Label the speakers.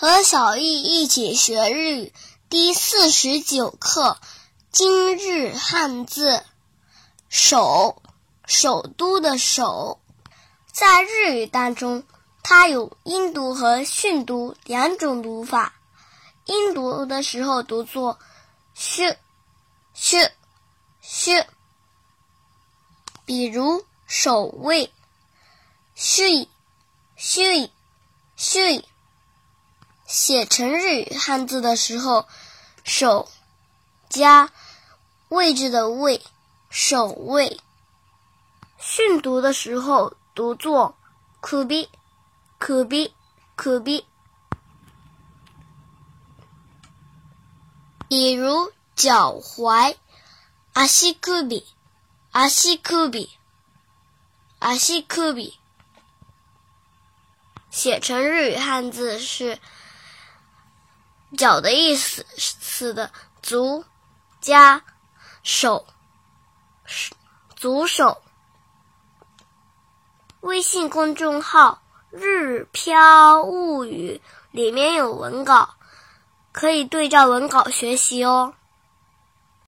Speaker 1: 和小易一起学日语第四十九课，今日汉字“首”，首都的“首”。在日语当中，它有音读和训读两种读法。音读的时候读作“嘘”，“嘘”，“嘘”。比如“守卫”，“嘘”，“嘘”，“嘘”。写成日语汉字的时候，“手”加位置的“位”，首位。训读的时候读作“可比”，“可比”，“可比”。比如脚踝，“阿西可比”，“阿西可比”，“阿西可比”。写成日语汉字是。脚的意思是的，足加手，足手。微信公众号“日飘物语”里面有文稿，可以对照文稿学习哦。